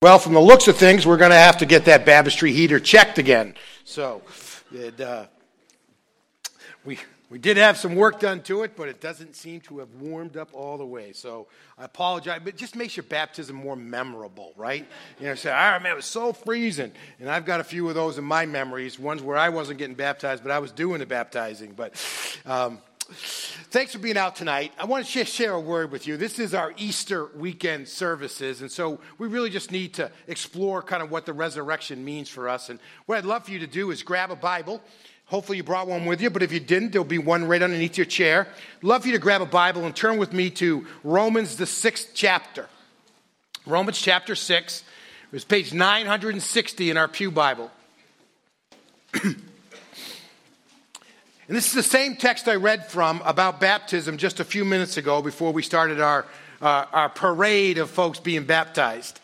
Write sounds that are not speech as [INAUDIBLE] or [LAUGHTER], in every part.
Well, from the looks of things, we're going to have to get that baptistry heater checked again. So, it, uh, we, we did have some work done to it, but it doesn't seem to have warmed up all the way. So I apologize, but it just makes your baptism more memorable, right? You know, say, I remember it was so freezing. And I've got a few of those in my memories, ones where I wasn't getting baptized, but I was doing the baptizing. But um, Thanks for being out tonight. I want to share a word with you. This is our Easter weekend services, and so we really just need to explore kind of what the resurrection means for us. And what I'd love for you to do is grab a Bible. Hopefully, you brought one with you, but if you didn't, there'll be one right underneath your chair. Love for you to grab a Bible and turn with me to Romans, the sixth chapter. Romans chapter 6. It was page 960 in our Pew Bible. [CLEARS THROAT] And this is the same text I read from about baptism just a few minutes ago before we started our, uh, our parade of folks being baptized.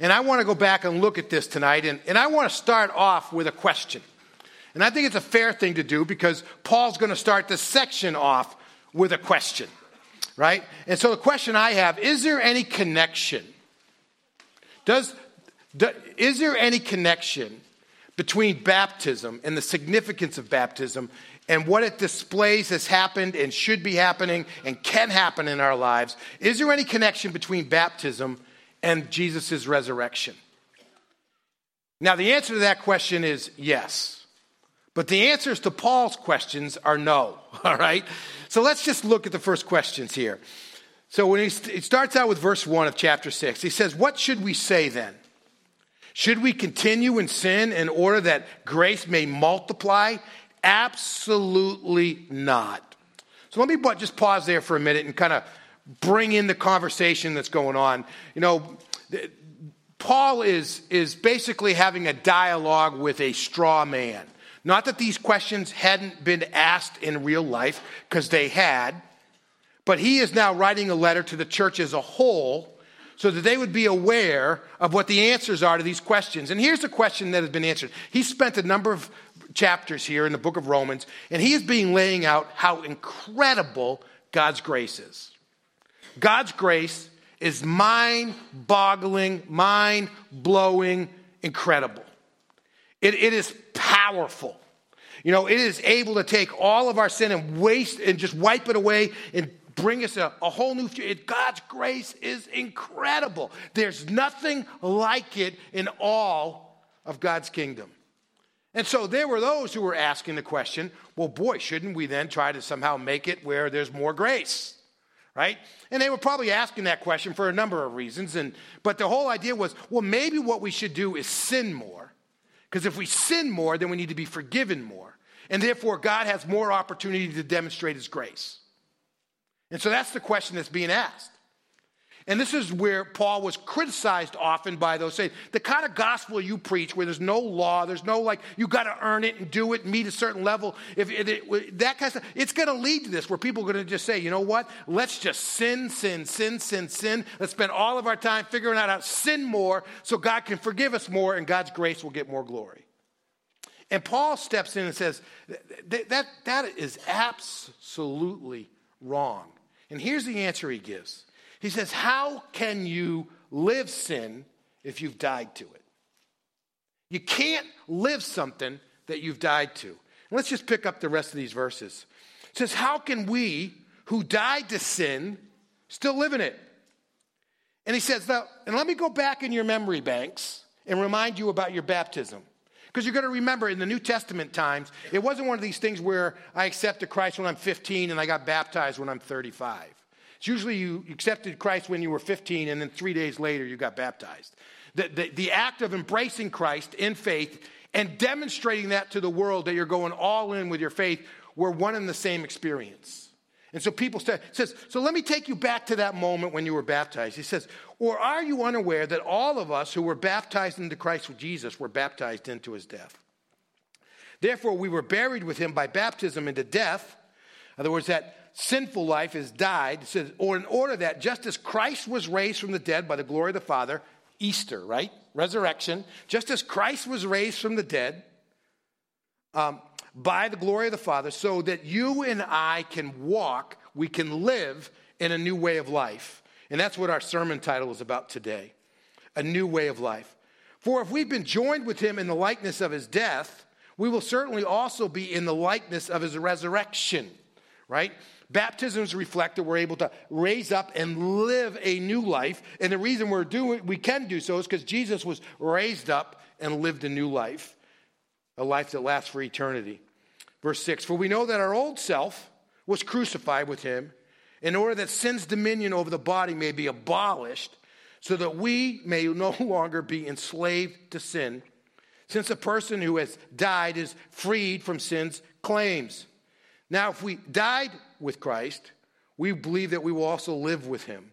And I want to go back and look at this tonight, and, and I want to start off with a question. And I think it's a fair thing to do because Paul's going to start this section off with a question, right? And so the question I have is there any connection? Does, do, is there any connection between baptism and the significance of baptism and what it displays has happened and should be happening and can happen in our lives, is there any connection between baptism and Jesus' resurrection? Now, the answer to that question is yes. But the answers to Paul's questions are no, [LAUGHS] all right? So let's just look at the first questions here. So when he, he starts out with verse 1 of chapter 6, he says, What should we say then? Should we continue in sin in order that grace may multiply? Absolutely not. So let me just pause there for a minute and kind of bring in the conversation that's going on. You know, Paul is, is basically having a dialogue with a straw man. Not that these questions hadn't been asked in real life, because they had, but he is now writing a letter to the church as a whole so that they would be aware of what the answers are to these questions. And here's the question that has been answered. He spent a number of chapters here in the book of Romans, and he is being laying out how incredible God's grace is. God's grace is mind boggling, mind blowing, incredible. It, it is powerful. You know, it is able to take all of our sin and waste and just wipe it away and bring us a, a whole new future. God's grace is incredible. There's nothing like it in all of God's kingdom. And so there were those who were asking the question well, boy, shouldn't we then try to somehow make it where there's more grace? Right? And they were probably asking that question for a number of reasons. And, but the whole idea was well, maybe what we should do is sin more. Because if we sin more, then we need to be forgiven more. And therefore, God has more opportunity to demonstrate his grace. And so that's the question that's being asked. And this is where Paul was criticized often by those saying, the kind of gospel you preach where there's no law, there's no like, you got to earn it and do it and meet a certain level, if it, it, that kind of stuff, it's going to lead to this where people are going to just say, you know what? Let's just sin, sin, sin, sin, sin. Let's spend all of our time figuring out how to sin more so God can forgive us more and God's grace will get more glory. And Paul steps in and says, that, that, that is absolutely wrong. And here's the answer he gives. He says, How can you live sin if you've died to it? You can't live something that you've died to. let's just pick up the rest of these verses. It says, How can we who died to sin still live in it? And he says, now, and let me go back in your memory banks and remind you about your baptism. Because you're going to remember in the New Testament times, it wasn't one of these things where I accepted Christ when I'm 15 and I got baptized when I'm 35. It's usually you accepted Christ when you were 15, and then three days later you got baptized. The, the, the act of embracing Christ in faith and demonstrating that to the world that you're going all in with your faith were one and the same experience. And so people say, says, so let me take you back to that moment when you were baptized. He says, or are you unaware that all of us who were baptized into Christ with Jesus were baptized into his death? Therefore, we were buried with him by baptism into death. In other words, that sinful life has died, says, or in order that just as Christ was raised from the dead by the glory of the Father, Easter, right? Resurrection, just as Christ was raised from the dead um, by the glory of the Father, so that you and I can walk, we can live in a new way of life. And that's what our sermon title is about today. a new way of life. For if we've been joined with him in the likeness of his death, we will certainly also be in the likeness of his resurrection, right? Baptisms reflect that we're able to raise up and live a new life. And the reason we're doing, we can do so is because Jesus was raised up and lived a new life, a life that lasts for eternity. Verse 6 For we know that our old self was crucified with him in order that sin's dominion over the body may be abolished, so that we may no [LAUGHS] longer be enslaved to sin since a person who has died is freed from sin's claims. Now, if we died with Christ, we believe that we will also live with him.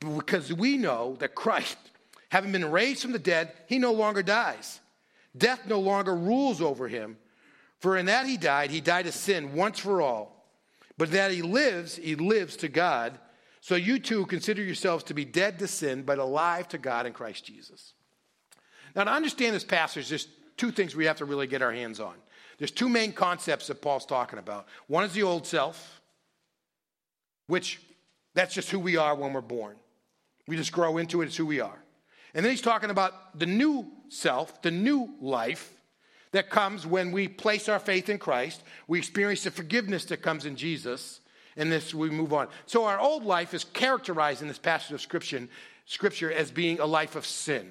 Because we know that Christ, having been raised from the dead, he no longer dies. Death no longer rules over him. For in that he died, he died to sin once for all. But that he lives, he lives to God. So you too consider yourselves to be dead to sin, but alive to God in Christ Jesus. Now, to understand this passage, there's two things we have to really get our hands on. There's two main concepts that Paul's talking about. One is the old self, which that's just who we are when we're born. We just grow into it, it's who we are. And then he's talking about the new self, the new life that comes when we place our faith in Christ. We experience the forgiveness that comes in Jesus, and this we move on. So our old life is characterized in this passage of scripture, scripture as being a life of sin.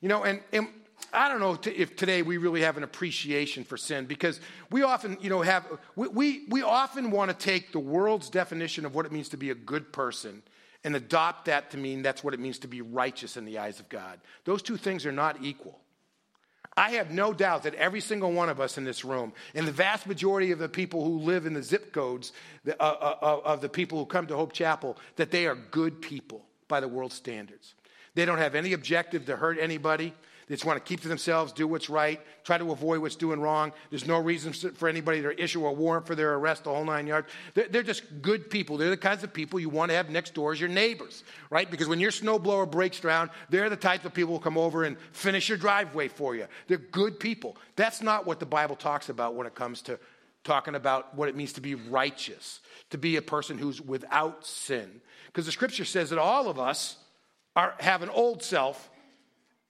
You know, and, and I don't know if today we really have an appreciation for sin because we often, you know, have, we, we, we often want to take the world's definition of what it means to be a good person and adopt that to mean that's what it means to be righteous in the eyes of God. Those two things are not equal. I have no doubt that every single one of us in this room, and the vast majority of the people who live in the zip codes uh, uh, of the people who come to Hope Chapel, that they are good people by the world's standards. They don't have any objective to hurt anybody. They just want to keep to themselves, do what's right, try to avoid what's doing wrong. There's no reason for anybody to issue a warrant for their arrest, the whole nine yards. They're, they're just good people. They're the kinds of people you want to have next door as your neighbors, right? Because when your snowblower breaks down, they're the type of people who come over and finish your driveway for you. They're good people. That's not what the Bible talks about when it comes to talking about what it means to be righteous, to be a person who's without sin. Because the scripture says that all of us are, have an old self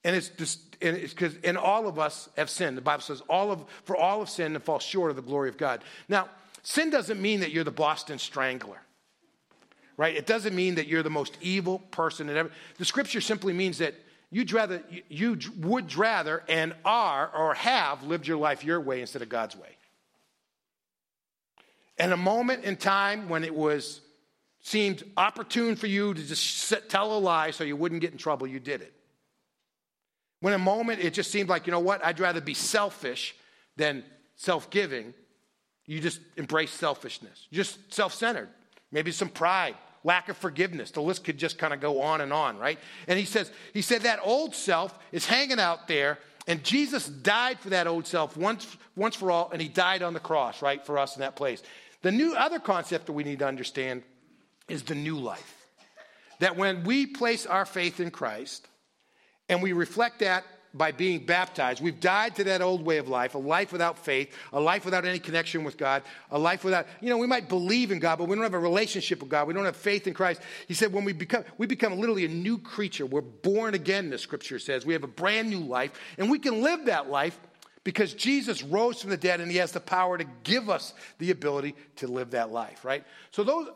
and it's just, and it's because, and all of us have sinned. The Bible says, all of, for all have sinned and fall short of the glory of God. Now, sin doesn't mean that you're the Boston Strangler, right? It doesn't mean that you're the most evil person in ever. The scripture simply means that you'd rather, you would rather and are or have lived your life your way instead of God's way. And a moment in time when it was seemed opportune for you to just sit, tell a lie so you wouldn't get in trouble, you did it. When a moment it just seemed like, you know what, I'd rather be selfish than self giving, you just embrace selfishness, just self centered, maybe some pride, lack of forgiveness. The list could just kind of go on and on, right? And he says, he said that old self is hanging out there, and Jesus died for that old self once, once for all, and he died on the cross, right, for us in that place. The new other concept that we need to understand is the new life. That when we place our faith in Christ, and we reflect that by being baptized. We've died to that old way of life, a life without faith, a life without any connection with God, a life without, you know, we might believe in God, but we don't have a relationship with God. We don't have faith in Christ. He said when we become, we become literally a new creature. We're born again, the scripture says. We have a brand new life, and we can live that life because Jesus rose from the dead and he has the power to give us the ability to live that life, right? So those,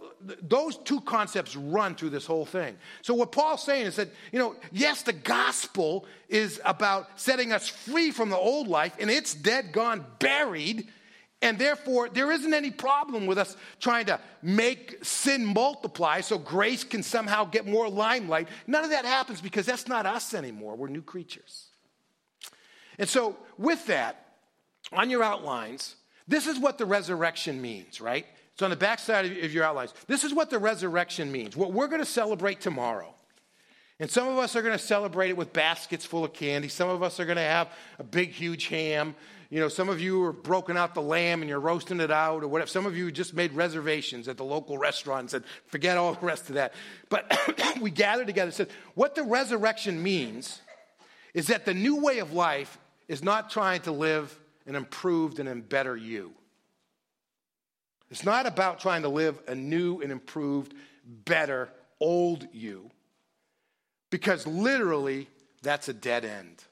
those two concepts run through this whole thing. So what Paul's saying is that, you know, yes, the gospel is about setting us free from the old life and it's dead, gone, buried. And therefore, there isn't any problem with us trying to make sin multiply so grace can somehow get more limelight. None of that happens because that's not us anymore. We're new creatures. And so, with that, on your outlines, this is what the resurrection means, right? It's on the backside of your outlines. This is what the resurrection means, what we're going to celebrate tomorrow. And some of us are going to celebrate it with baskets full of candy. Some of us are going to have a big, huge ham. You know, some of you are broken out the lamb and you're roasting it out or whatever. Some of you just made reservations at the local restaurant and said, forget all the rest of that. But [COUGHS] we gathered together and said, what the resurrection means is that the new way of life is not trying to live an improved and a better you. It's not about trying to live a new and improved, better old you, because literally that's a dead end.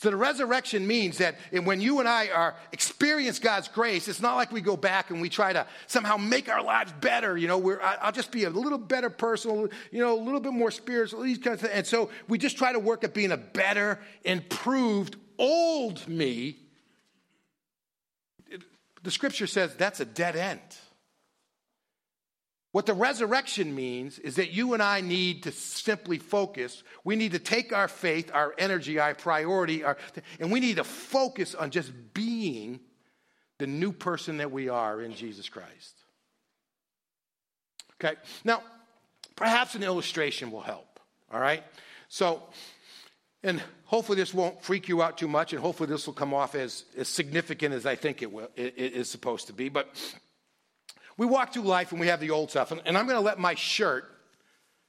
So the resurrection means that when you and I are experience God's grace, it's not like we go back and we try to somehow make our lives better. You know, we're, I'll just be a little better person, you know, a little bit more spiritual, these kinds of things. And so we just try to work at being a better, improved, old me. The scripture says that's a dead end. What the resurrection means is that you and I need to simply focus. We need to take our faith, our energy, our priority, our, and we need to focus on just being the new person that we are in Jesus Christ. Okay, now perhaps an illustration will help. All right, so, and hopefully this won't freak you out too much, and hopefully this will come off as, as significant as I think it, will, it, it is supposed to be. But we walk through life and we have the old self. And, and I'm going to let my shirt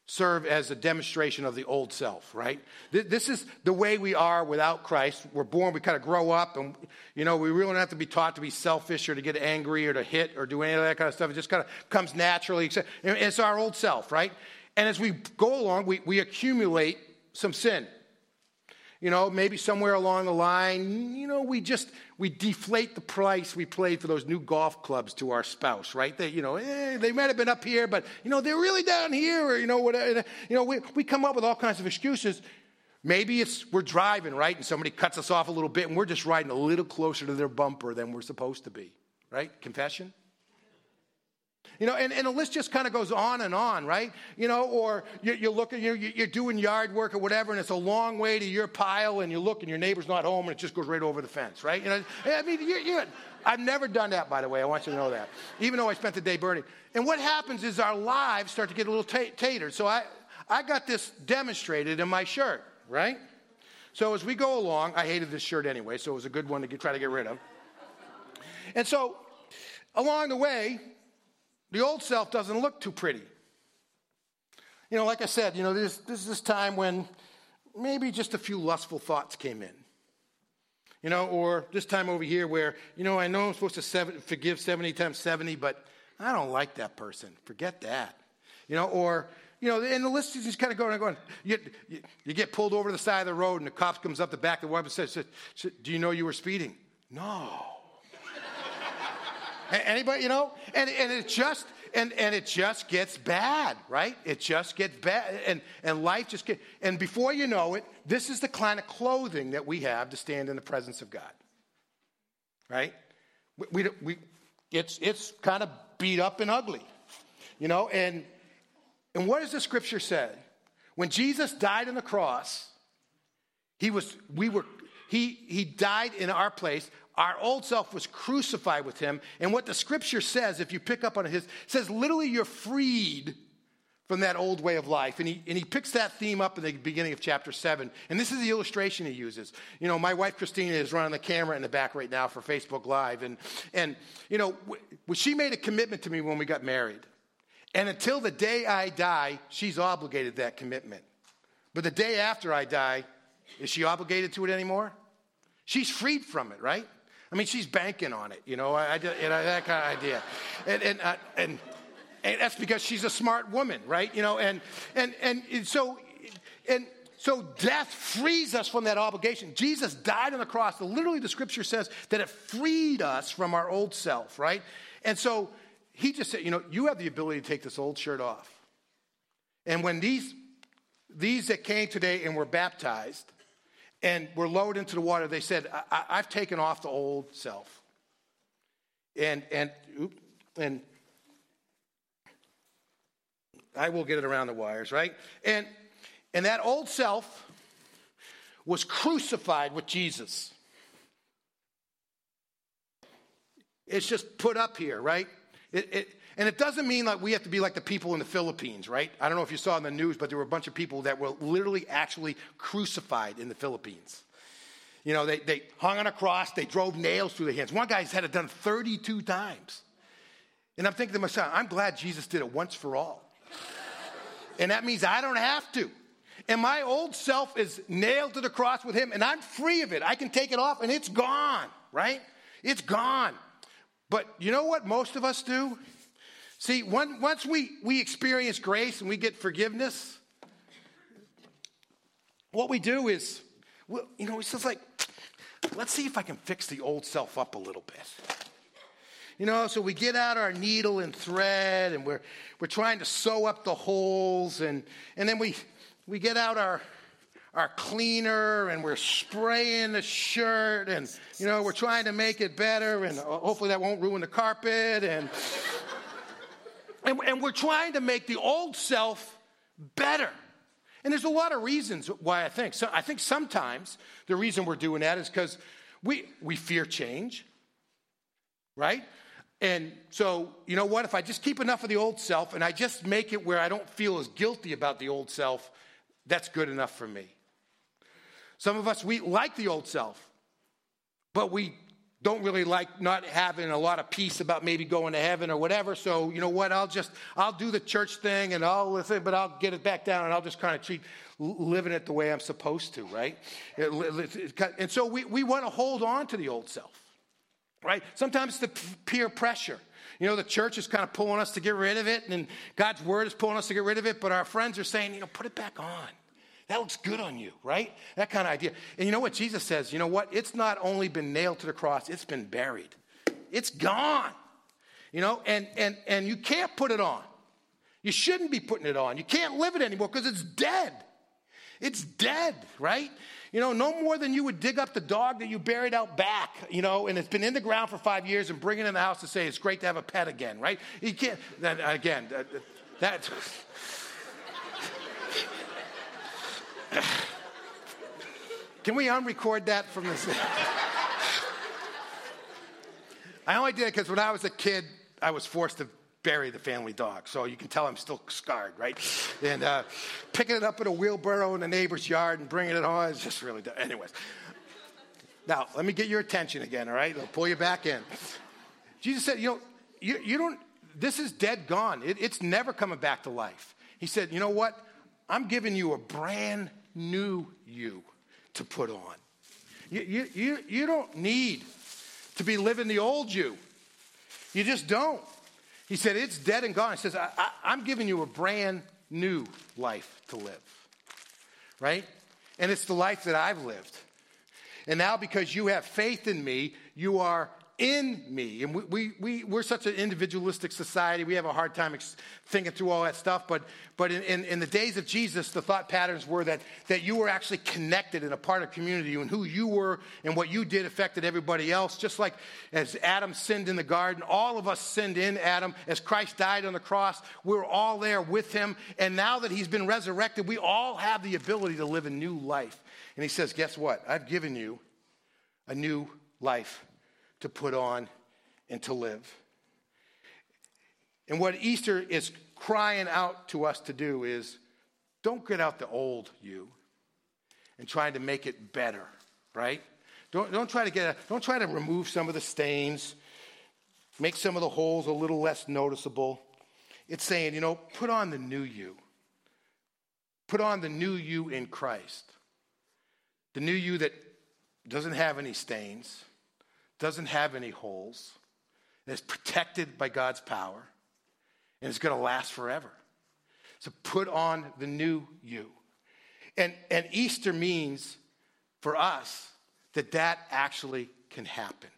serve as a demonstration of the old self, right? This is the way we are without Christ. We're born, we kind of grow up, and, you know, we really don't have to be taught to be selfish or to get angry or to hit or do any of that kind of stuff. It just kind of comes naturally. It's our old self, right? And as we go along, we, we accumulate some sin. You know, maybe somewhere along the line, you know, we just we deflate the price we paid for those new golf clubs to our spouse, right? They, you know, eh, they might have been up here, but you know, they're really down here, or you know, whatever. You know, we, we come up with all kinds of excuses. Maybe it's we're driving, right? And somebody cuts us off a little bit and we're just riding a little closer to their bumper than we're supposed to be, right? Confession? You know, and, and the list just kind of goes on and on, right? You know, or you, you're looking, you're, you're doing yard work or whatever, and it's a long way to your pile, and you look, and your neighbor's not home, and it just goes right over the fence, right? You know, I mean, you're, you're, I've never done that, by the way. I want you to know that, even though I spent the day burning. And what happens is our lives start to get a little t-. So I, I got this demonstrated in my shirt, right? So as we go along, I hated this shirt anyway, so it was a good one to get, try to get rid of. And so along the way, the old self doesn't look too pretty. You know, like I said, you know, this, this is this time when maybe just a few lustful thoughts came in. You know, or this time over here where, you know, I know I'm supposed to seven, forgive 70 times 70, but I don't like that person. Forget that. You know, or, you know, and the list is just kind of going and going. You, you, you, get pulled over to the side of the road and the cop comes up the back of the weapon and says, Do you know you were speeding? No. Anybody, you know? And, and it just, and, and it just gets bad, right? It just gets bad. And, and life just gets, and before you know it, this is the kind of clothing that we have to stand in the presence of God, right? We, we, we it's, it's kind of beat up and ugly, you know? And, and what does the scripture say? When Jesus died on the cross, he was, we were, he, he died in our place our old self was crucified with him. And what the scripture says, if you pick up on his, says literally you're freed from that old way of life. And he, and he picks that theme up in the beginning of chapter 7. And this is the illustration he uses. You know, my wife Christina is running the camera in the back right now for Facebook Live. And, and you know, she made a commitment to me when we got married. And until the day I die, she's obligated that commitment. But the day after I die, is she obligated to it anymore? She's freed from it, right? I mean, she's banking on it, you know, I, I, you know that kind of idea. And, and, uh, and, and that's because she's a smart woman, right? You know, and, and, and so, and so death frees us from that obligation. Jesus died on the cross. Literally, the scripture says that it freed us from our old self, right? And so he just said, you know, you have the ability to take this old shirt off. And when these, these that came today and were baptized, and were lowered into the water, they said, I, have taken off the old self. And, and, and I will get it around the wires, right? And, and that old self was crucified with Jesus. It's just put up here, right? It, it, and it doesn't mean like we have to be like the people in the Philippines, right? I don't know if you saw in the news, but there were a bunch of people that were literally actually crucified in the Philippines. You know, they, they hung on a cross, they drove nails through their hands. One guy's had it done 32 times. And I'm thinking to myself, I'm glad Jesus did it once for all. and that means I don't have to. And my old self is nailed to the cross with him, and I'm free of it. I can take it off, and it's gone, right? It's gone. But you know what most of us do? See, once we, we experience grace and we get forgiveness, what we do is, well, you know, it's just like, let's see if I can fix the old self up a little bit. You know, so we get out our needle and thread and we're, we're trying to sew up the holes and, and then we, we get out our, our cleaner and we're spraying the shirt and, you know, we're trying to make it better and hopefully that won't ruin the carpet and, and, and we're trying to make the old self better. And there's a lot of reasons why I think. So I think sometimes the reason we're doing that is because we, we fear change, right? And so, you know what? If I just keep enough of the old self and I just make it where I don't feel as guilty about the old self, that's good enough for me. Some of us, we like the old self, but we don't really like not having a lot of peace about maybe going to heaven or whatever. So, you know what? I'll just, I'll do the church thing and I'll listen, but I'll get it back down and I'll just kind of treat living it the way I'm supposed to, right? And so we, we want to hold on to the old self, right? Sometimes the peer pressure. You know, the church is kind of pulling us to get rid of it, and God's word is pulling us to get rid of it, but our friends are saying, you know, put it back on. That looks good on you, right? That kind of idea. And you know what Jesus says? You know what? It's not only been nailed to the cross, it's been buried. It's gone. You know, and and and you can't put it on. You shouldn't be putting it on. You can't live it anymore because it's dead. It's dead, right? You know, no more than you would dig up the dog that you buried out back, you know, and it's been in the ground for five years and bring it in the house to say it's great to have a pet again, right? You can't, that, again, that, that [SIGHS] Can we unrecord that from this? [LAUGHS] I only did it because when I was a kid, I was forced to bury the family dog. So you can tell I'm still scarred, right? [SIGHS] And uh, picking it up in a wheelbarrow in the neighbor's yard and bringing it home is just really, anyways. Now, let me get your attention again, all right? I'll pull you back in. Jesus said, you know, you, you don't, this is dead gone. It, it's never coming back to life. He said, you know what? I'm giving you a brand new you to put on. You, you, you, you don't need to be living the old you. You just don't. He said, It's dead and gone. He says, I, I, am giving you a brand new life to live. Right? And it's the life that I've lived. And now, because you have faith in me, you are in me. And we, we, we, we're such an individualistic society. We have a hard time ex- thinking through all that stuff. But, but in, in, in, the days of Jesus, the thought patterns were that, that you were actually connected in a part of community and who you were and what you did affected everybody else. Just like as Adam sinned in the garden, all of us sinned in Adam. As Christ died on the cross, we we're all there with him. And now that he's been resurrected, we all have the ability to live a new life. And he says, Guess what? I've given you a new life to put on and to live. And what Easter is crying out to us to do is don't get out the old you and trying to make it better, right? Don't, don't try to get a, don't try to remove some of the stains, make some of the holes a little less noticeable. It's saying, you know, put on the new you. Put on the new you in Christ. The new you that doesn't have any stains, doesn't have any holes, and is protected by God's power, and it's going to last forever. So put on the new you. And, and Easter means for us that that actually can happen.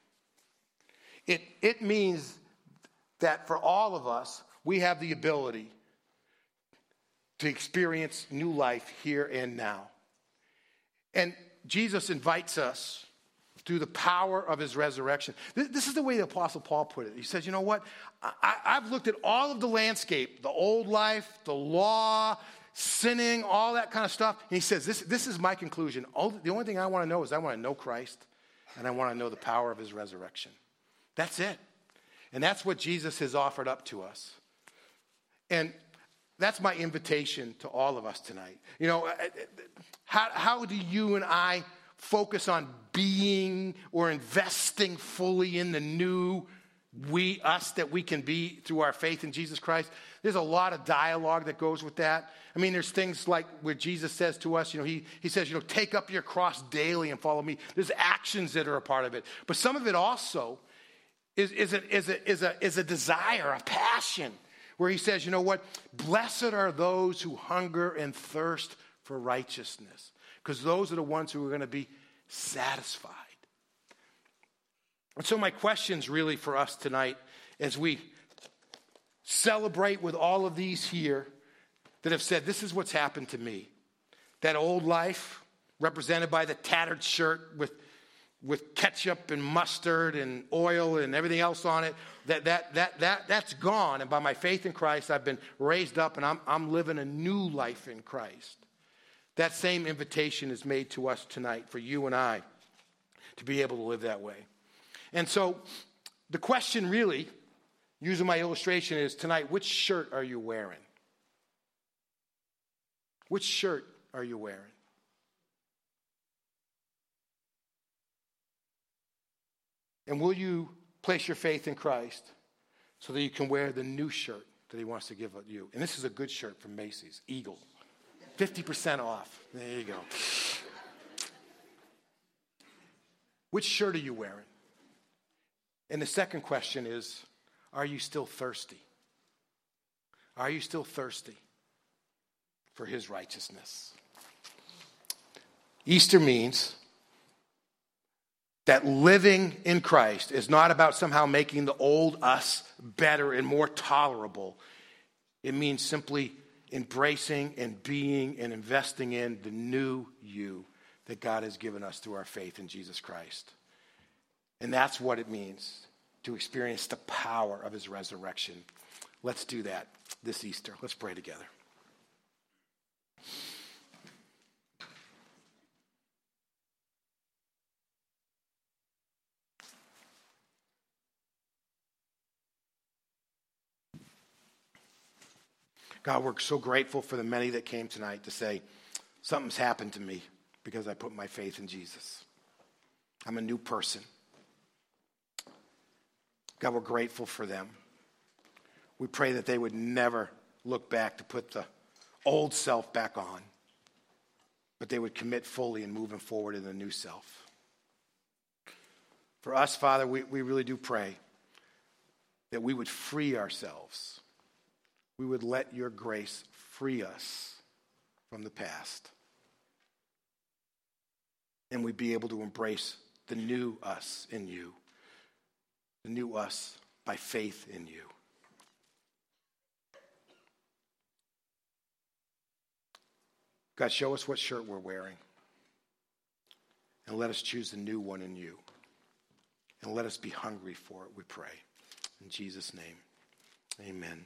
It, it means that for all of us, we have the ability to experience new life here and now. And Jesus invites us through the power of his resurrection. This is the way the Apostle Paul put it. He says, You know what? I, have looked at all of the landscape, the old life, the law, sinning, all that kind of stuff. And he says, This, this is my conclusion. All, the only thing I want to know is I want to know Christ and I want to know the power of his resurrection. That's it. And that's what Jesus has offered up to us. And that's my invitation to all of us tonight. You know, how, how do you and I focus on being or investing fully in the new we, us that we can be through our faith in Jesus Christ. There's a lot of dialogue that goes with that. I mean, there's things like where Jesus says to us, you know, he, he says, you know, take up your cross daily and follow me. There's actions that are a part of it. But some of it also is, is, a, is, a, is, a, is a desire, a passion, where he says, you know what? Blessed are those who hunger and thirst for righteousness because those are the ones who are going to be satisfied. And so, my questions really for us tonight as we celebrate with all of these here that have said, This is what's happened to me. That old life, represented by the tattered shirt with, with ketchup and mustard and oil and everything else on it, that, that, that, that, that's gone. And by my faith in Christ, I've been raised up and I'm, I'm living a new life in Christ. That same invitation is made to us tonight for you and I to be able to live that way. And so the question really, using my illustration, is tonight, which shirt are you wearing? Which shirt are you wearing? And will you place your faith in Christ so that you can wear the new shirt that He wants to give you? And this is a good shirt from Macy's, Eagle. 50% off. There you go. Which shirt are you wearing? And the second question is Are you still thirsty? Are you still thirsty for his righteousness? Easter means that living in Christ is not about somehow making the old us better and more tolerable. It means simply embracing and being and investing in the new you that God has given us through our faith in Jesus Christ. And that's what it means to experience the power of his resurrection. Let's do that this Easter. Let's pray together. God, we're so grateful for the many that came tonight to say, something's happened to me because I put my faith in Jesus. I'm a new person. God, we're grateful for them. We pray that they would never look back to put the old self back on, but they would commit fully in moving forward in the new self. For us, Father, we, we really do pray that we would free ourselves we would let your grace free us from the past. And we'd be able to embrace the new us in you, the new us by faith in you. God, show us what shirt we're wearing. And let us choose the new one in you. And let us be hungry for it, we pray. In Jesus' name, amen.